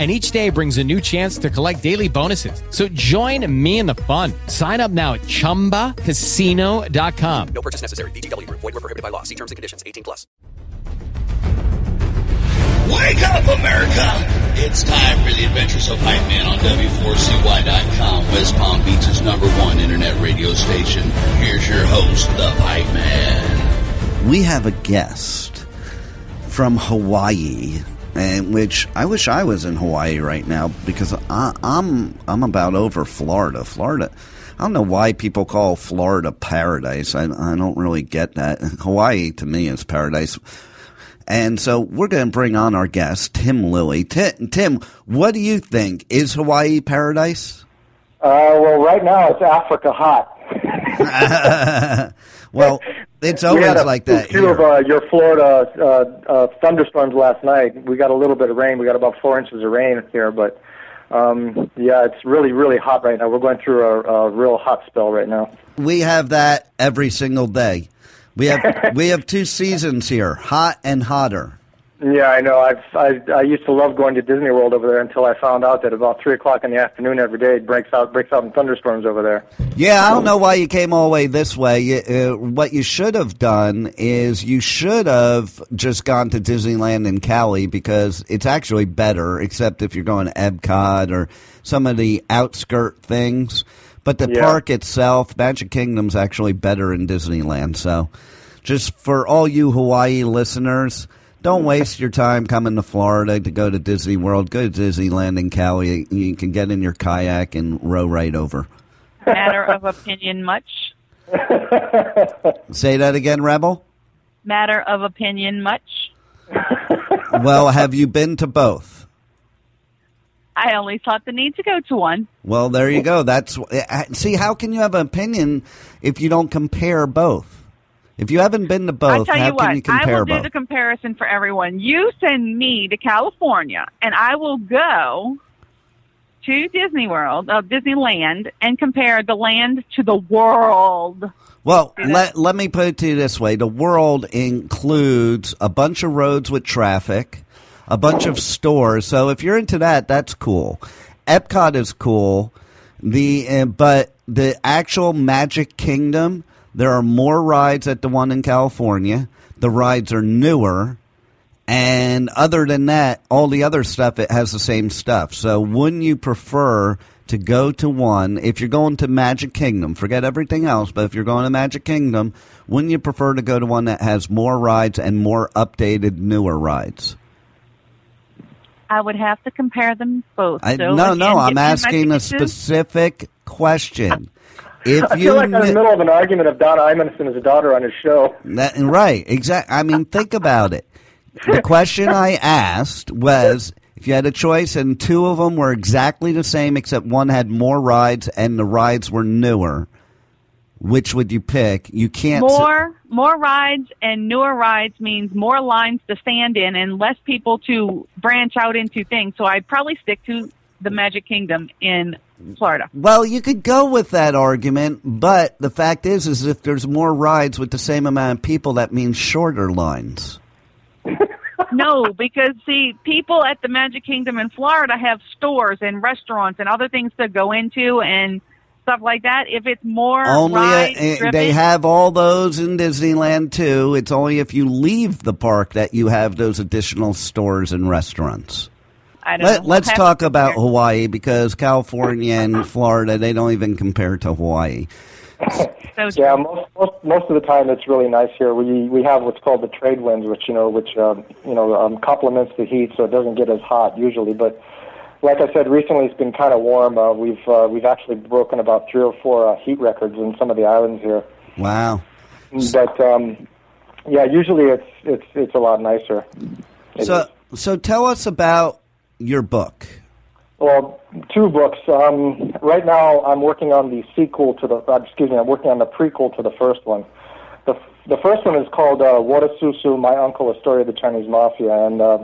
and each day brings a new chance to collect daily bonuses. So join me in the fun. Sign up now at ChumbaCasino.com. No purchase necessary. VGW. Void were prohibited by law. See terms and conditions. 18 plus. Wake up, America! It's time for the adventures of Hype Man on W4CY.com, West Palm Beach's number one internet radio station. Here's your host, the Hype Man. We have a guest from Hawaii and which I wish I was in Hawaii right now because I, I'm I'm about over Florida. Florida. I don't know why people call Florida paradise. I, I don't really get that. Hawaii to me is paradise. And so we're going to bring on our guest, Tim Lilly. Tim, Tim, what do you think? Is Hawaii paradise? Uh, well, right now it's Africa hot. well, it's always a like that. Two here. of uh, your Florida uh, uh, thunderstorms last night. We got a little bit of rain. We got about four inches of rain here, but um, yeah, it's really, really hot right now. We're going through a, a real hot spell right now. we have that every single day. We have we have two seasons here, hot and hotter. Yeah, I know. I've I, I used to love going to Disney World over there until I found out that about three o'clock in the afternoon every day it breaks out breaks out in thunderstorms over there. Yeah, I don't know why you came all the way this way. You, uh, what you should have done is you should have just gone to Disneyland in Cali because it's actually better, except if you're going to Epcot or some of the outskirt things. But the Yeah. park itself, Magic Kingdom's actually better in Disneyland. So, just for all you Hawaii listeners, don't waste your time coming to Florida to go to Disney World. Go to Disneyland in Cali. You can get in your kayak and row right over. Matter of opinion, much. Say that again, Rebel. Matter of opinion, much. Well, have you been to both? I only thought the need to go to one. Well, there you go. That's uh, see. How can you have an opinion if you don't compare both? If you haven't been to I both, tell how you what, you I will do both? the comparison for everyone. You send me to California, and I will go to Disney World, uh, Disneyland, and compare the land to the world. Well, let, let me put it to you this way. The world includes a bunch of roads with traffic, a bunch of stores. So if you're into that, that's cool. Epcot is cool. The uh, but the actual Magic Kingdom, there are more rides at the one in California. The rides are newer. And other than that, all the other stuff it has the same stuff. So wouldn't you prefer to go to one if you're going to Magic Kingdom, forget everything else, but if you're going to Magic Kingdom, wouldn't you prefer to go to one that has more rides and more updated newer rides? I would have to compare them both. I, So, no, again, no, I'm get me my asking a specific question. If I you feel like I'm in the middle of an argument of Don Imus and his daughter on his show. That, right, exactly. I mean, think about it. The question I asked was if you had a choice and two of them were exactly the same, except one had more rides and the rides were newer, which would you pick? You can't. s- More more rides and newer rides means more lines to stand in and less people to branch out into things. So I'd probably stick to the Magic Kingdom in Florida. Well, you could go with that argument, but the fact is, is if there's more rides with the same amount of people, that means shorter lines. no, because see, people at the Magic Kingdom in Florida have stores and restaurants and other things to go into and stuff like that. If it's more Only ride uh, driven, they have all those in Disneyland too. It's only if you leave the park that you have those additional stores and restaurants. I don't Let, know. let's We'll talk about compare. Hawaii because California and Florida they don't even compare to Hawaii. So Yeah, most, most most of the time it's really nice here. We we have what's called the trade winds, which you know, which um, you know, um, complements the heat, so it doesn't get as hot usually. But like I said, recently it's been kind of warm. Uh, we've uh, we've actually broken about three or four uh, heat records in some of the islands here. Wow. But um, yeah, usually it's it's it's a lot nicer. It So is. so tell us about your book. Well, two books. Um, right now, I'm working on the sequel to the. Uh, excuse me, I'm working on the prequel to the first one. The the first one is called uh, Susu, My Uncle: A Story of the Chinese Mafia, and uh,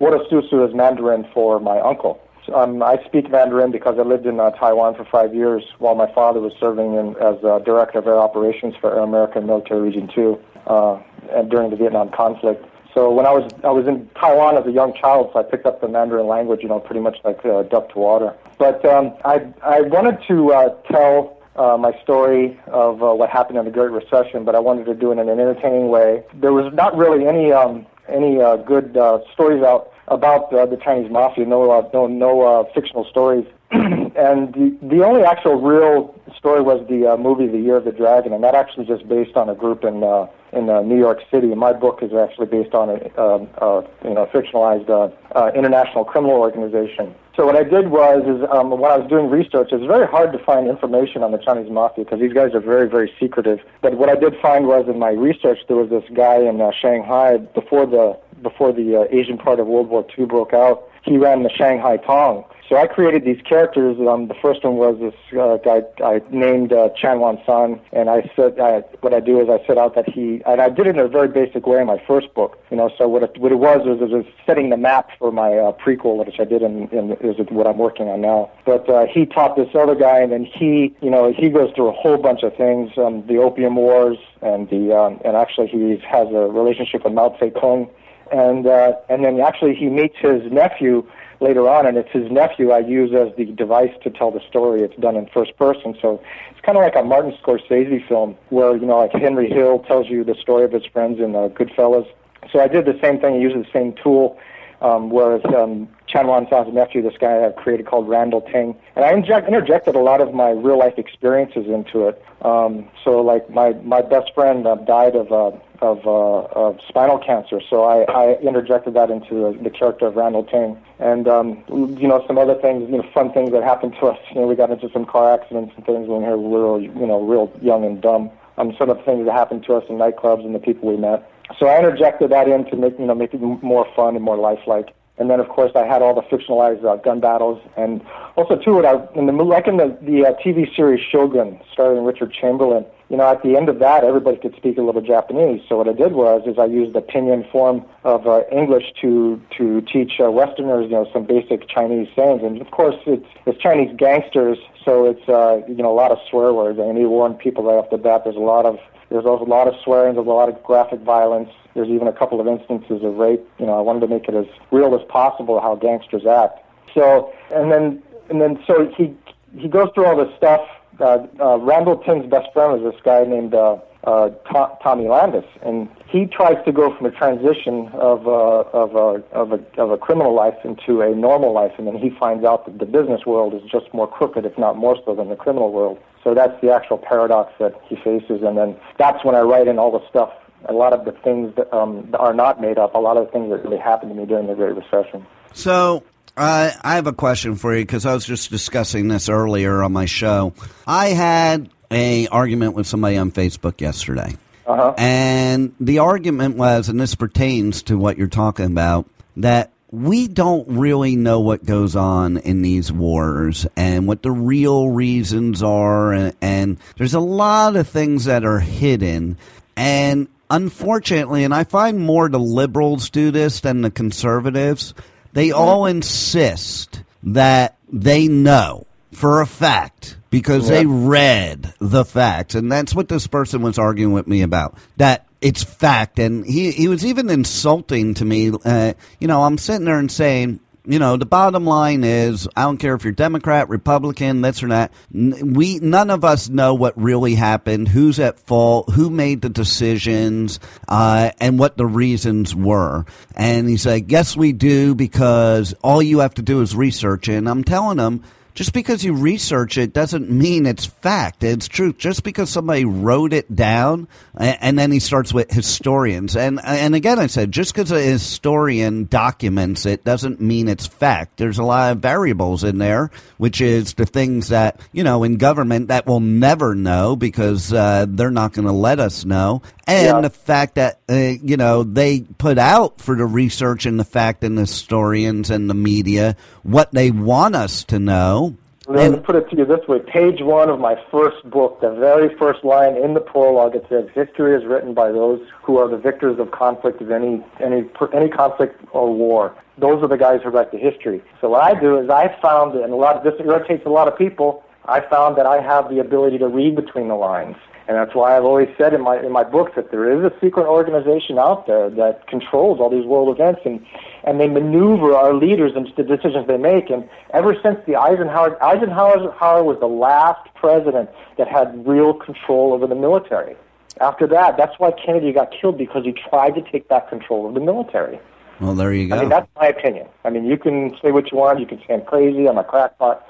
Susu is Mandarin for my uncle. Um, I speak Mandarin because I lived in uh, Taiwan for five years while my father was serving in, as uh, director of air operations for Air American Military Region Two uh, and during the Vietnam conflict. So when I was I was in Taiwan as a young child, so I picked up the Mandarin language, you know, pretty much like uh, duck to water. But um, I I wanted to uh, tell uh, my story of uh, what happened in the Great Recession, but I wanted to do it in an entertaining way. There was not really any um, any uh, good uh, stories out about uh, the Chinese mafia. No uh, no no uh, fictional stories. and the the only actual real story was the uh, movie The Year of the Dragon, and that actually just based on a group in uh, in uh, New York City. And my book is actually based on a um, uh, you know fictionalized uh, uh, international criminal organization. So what I did was is um, when I was doing research, it's very hard to find information on the Chinese mafia because these guys are very very secretive. But what I did find was in my research there was this guy in uh, Shanghai before the before the uh, Asian part of World War II broke out. He ran the Shanghai Tong. So I created these characters. Um, the first one was this uh, guy I named uh, Chan Wan San, and I said I, what I do is I set out that he and I did it in a very basic way in my first book. You know, so what it, what it was was it was setting the map for my uh, prequel, which I did in is what I'm working on now. But uh, he taught this other guy, and then he, you know, he goes through a whole bunch of things, um, the Opium Wars, and the um, and actually he has a relationship with Mao Zedong and uh, and then actually he meets his nephew later on, and it's his nephew I use as the device to tell the story. It's done in first person, so it's kind of like a Martin Scorsese film where you know like Henry Hill tells you the story of his friends in uh, Goodfellas. So I did the same thing. I used the same tool. Um, whereas um, Chan Wan San's nephew, this guy I've created called Randall Ting, and I inject, interjected a lot of my real life experiences into it. Um, so, like my my best friend uh, died of uh, of, uh, of spinal cancer, so I, I interjected that into the character of Randall Ting, and um, you know some other things, you know, fun things that happened to us. You know, we got into some car accidents and things when we were real, you know, real young and dumb. Um, some of the things that happened to us in nightclubs and the people we met. So I interjected that in to make you know make it more fun and more lifelike. And then of course I had all the fictionalized uh, gun battles, and also too I in the like in the the uh, TV series Shogun, starring Richard Chamberlain. You know, at the end of that, everybody could speak a little Japanese. So what I did was is I used the pinyin form of uh, English to to teach uh, Westerners, you know, some basic Chinese sayings. And of course, it's it's Chinese gangsters, so it's uh, you know a lot of swear words. I mean, you warn people right off the bat. There's a lot of there's also a lot of swearing. There's a lot of graphic violence. There's even a couple of instances of rape. You know, I wanted to make it as real as possible how gangsters act. So, and then, and then, so he he goes through all this stuff. Uh, uh, Randall Ting's best friend was this guy named uh, uh, To- Tommy Landis, and he tries to go from a transition of uh, of a of a of a criminal life into a normal life, and then he finds out that the business world is just more crooked, if not more so, than the criminal world. So that's the actual paradox that he faces, and then that's when I write in all the stuff a lot of the things that um, are not made up, a lot of the things that really happened to me during the Great Recession. So uh, I have a question for you because I was just discussing this earlier on my show. I had a argument with somebody on Facebook yesterday, Uh-huh. and the argument was, and this pertains to what you're talking about, that we don't really know what goes on in these wars and what the real reasons are, and, and there's a lot of things that are hidden, and unfortunately, and I find more the liberals do this than the conservatives. They all insist that they know for a fact because they read the facts. And that's what this person was arguing with me about. That it's fact. And he, he was even insulting to me. Uh, you know, I'm sitting there and saying, you know, the bottom line is, I don't care if you're Democrat, Republican, this or that. We none of us know what really happened, who's at fault, who made the decisions, uh, and what the reasons were. And he's like, "Yes, we do, because all you have to do is research." And I'm telling him just because you research it doesn't mean it's fact. It's truth. Just because somebody wrote it down, and then he starts with historians. And and again, I said just because a historian documents it doesn't mean it's fact. There's a lot of variables in there, which is the things that you know in government that we'll never know because uh, they're not going to let us know and yeah. the fact that uh, you know they put out for the research and the fact and the historians and the media what they want us to know. Let me put it to you this way: page one of my first book, the very first line in the prologue, it says, "History is written by those who are the victors of conflict of any any any conflict or war." Those are the guys who write the history. So what I do is I found, and a lot of this irritates a lot of people. I found that I have the ability to read between the lines. And that's why I've always said in my in my books that there is a secret organization out there that controls all these world events and and they maneuver our leaders into the decisions they make. And ever since the Eisenhower Eisenhower was the last president that had real control over the military. After that, that's why Kennedy got killed because he tried to take back control of the military. Well, there you go. I mean, that's my opinion. I mean, you can say what you want. You can say I'm crazy. I'm a crackpot.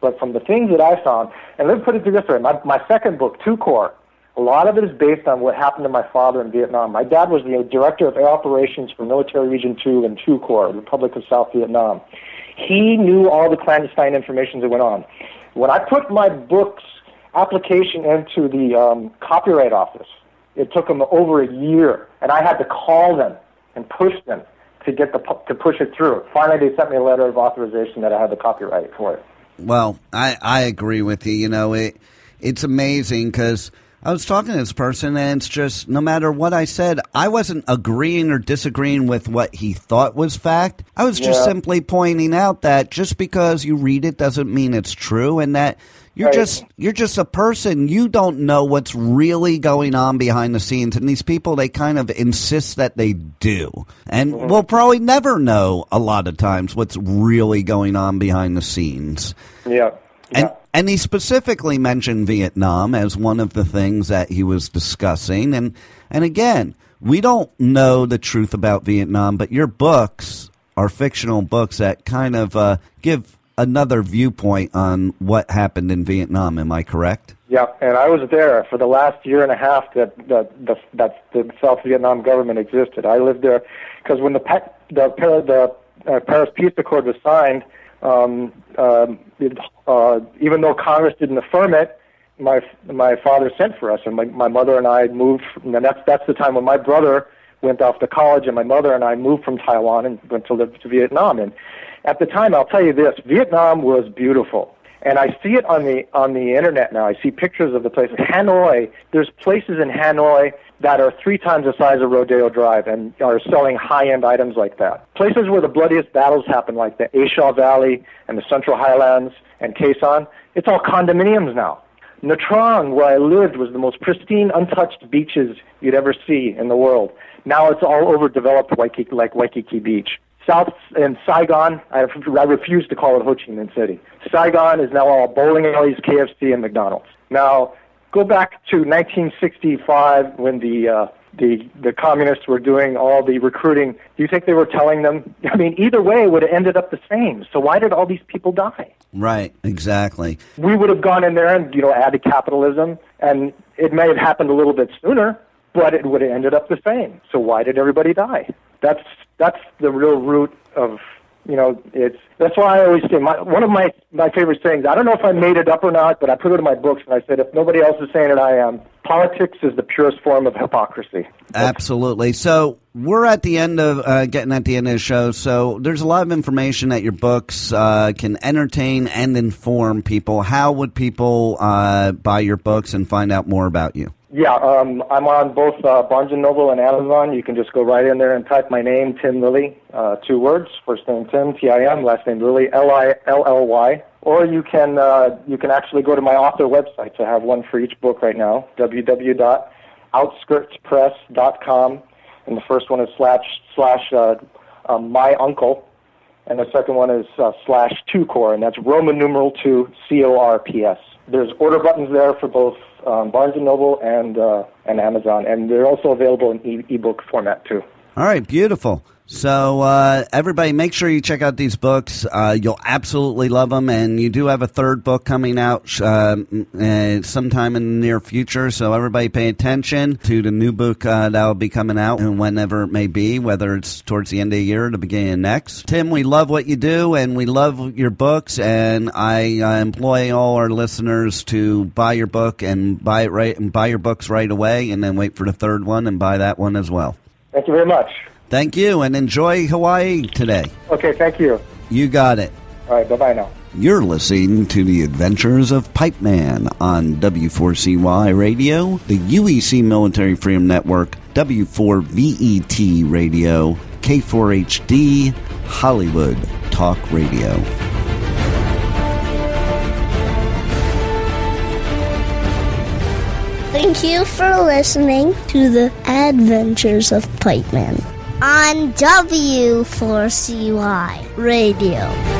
But from the things that I found, and let's put it this way: my, my second book, Two Corps, a lot of it is based on what happened to my father in Vietnam. My dad was the director of air operations for Military Region 2 and 2 Corps, Republic of South Vietnam. He knew all the clandestine information that went on. When I put my book's application into the um, Copyright Office, it took them over a year, and I had to call them and push them to get the to push it through. Finally, they sent me a letter of authorization that I had the copyright for it. Well, I I agree with you. You know, it it's amazing because I was talking to this person, and it's just no matter what I said, I wasn't agreeing or disagreeing with what he thought was fact. I was just yeah. simply pointing out that just because you read it doesn't mean it's true, and that you're right. just you're just a person. You don't know what's really going on behind the scenes, and these people they kind of insist that they do, and mm-hmm. we'll probably never know a lot of times what's really going on behind the scenes. Yeah. And and he specifically mentioned Vietnam as one of the things that he was discussing. And and again, we don't know the truth about Vietnam, but your books are fictional books that kind of uh, give another viewpoint on what happened in Vietnam. Am I correct? Yeah, and I was there for the last year and a half that that the, that the South Vietnam government existed. I lived there because when the the the uh, Paris Peace Accord was signed um, uh, it, uh, even though Congress didn't affirm it, my my father sent for us, and my my mother and I moved. And that's that's the time when my brother went off to college, and my mother and I moved from Taiwan and went to live to Vietnam. And at the time, I'll tell you this: Vietnam was beautiful. And I see it on the on the internet now. I see pictures of the places. Hanoi, there's places in Hanoi that are three times the size of Rodeo Drive and are selling high-end items like that. Places where the bloodiest battles happen, like the A Valley and the Central Highlands and Sanh, it's all condominiums now. Nha Trang, where I lived, was the most pristine, untouched beaches you'd ever see in the world. Now it's all overdeveloped Waikiki, like Waikiki Beach. South in Saigon, I, I refuse to call it Ho Chi Minh City. Saigon is now all bowling alleys, KFC, and McDonald's. Now, go back to 1965 when the uh, the the communists were doing all the recruiting. Do you think they were telling them? I mean, either way, would have ended up the same. So why did all these people die? Right, exactly. We would have gone in there and you know added capitalism, and it may have happened a little bit sooner, but it would have ended up the same. So why did everybody die? That's that's the real root of you know, it's that's why I always say my one of my my favorite sayings. I don't know if I made it up or not, but I put it in my books, and I said if nobody else is saying it, I am. Politics is the purest form of hypocrisy. Absolutely. So we're at the end of uh, getting at the end of the show. So there's a lot of information that your books uh, can entertain and inform people. How would people uh, buy your books and find out more about you? Yeah, um, I'm on both uh, Barnes and Noble and Amazon. You can just go right in there and type my name, Tim Lilly, uh, two words, first name Tim, T-I-M, last name Lilly, L-I-L-L-Y. Or you can uh, you can actually go to my author website. So I have one for each book right now, www outskirtspress.com, and the first one is slash slash uh, uh, my uncle, and the second one is uh, slash two corps, and that's Roman numeral two C O R P S. There's order buttons there for both um, Barnes and Noble and uh, and Amazon, and they're also available in e- ebook format too. All right, beautiful. So, uh, everybody, make sure you check out these books. Uh, you'll absolutely love them. And you do have a third book coming out uh, uh, sometime in the near future. So, everybody, pay attention to the new book uh, that will be coming out and whenever it may be, whether it's towards the end of the year or the beginning of next. Tim, we love what you do and we love your books. And I uh, employ all our listeners to buy your book and buy it right and buy your books right away, and then wait for the third one and buy that one as well. Thank you very much. Thank you, and enjoy Hawaii today. Okay, thank you. You got it. All right, bye bye now. You're listening to the Adventures of Hype Man on W4CY Radio, the UEC Military Freedom Network, W4VET Radio, K4HD, Hollywood Talk Radio. Thank you for listening to the Adventures of Hype Man on W4CY Radio.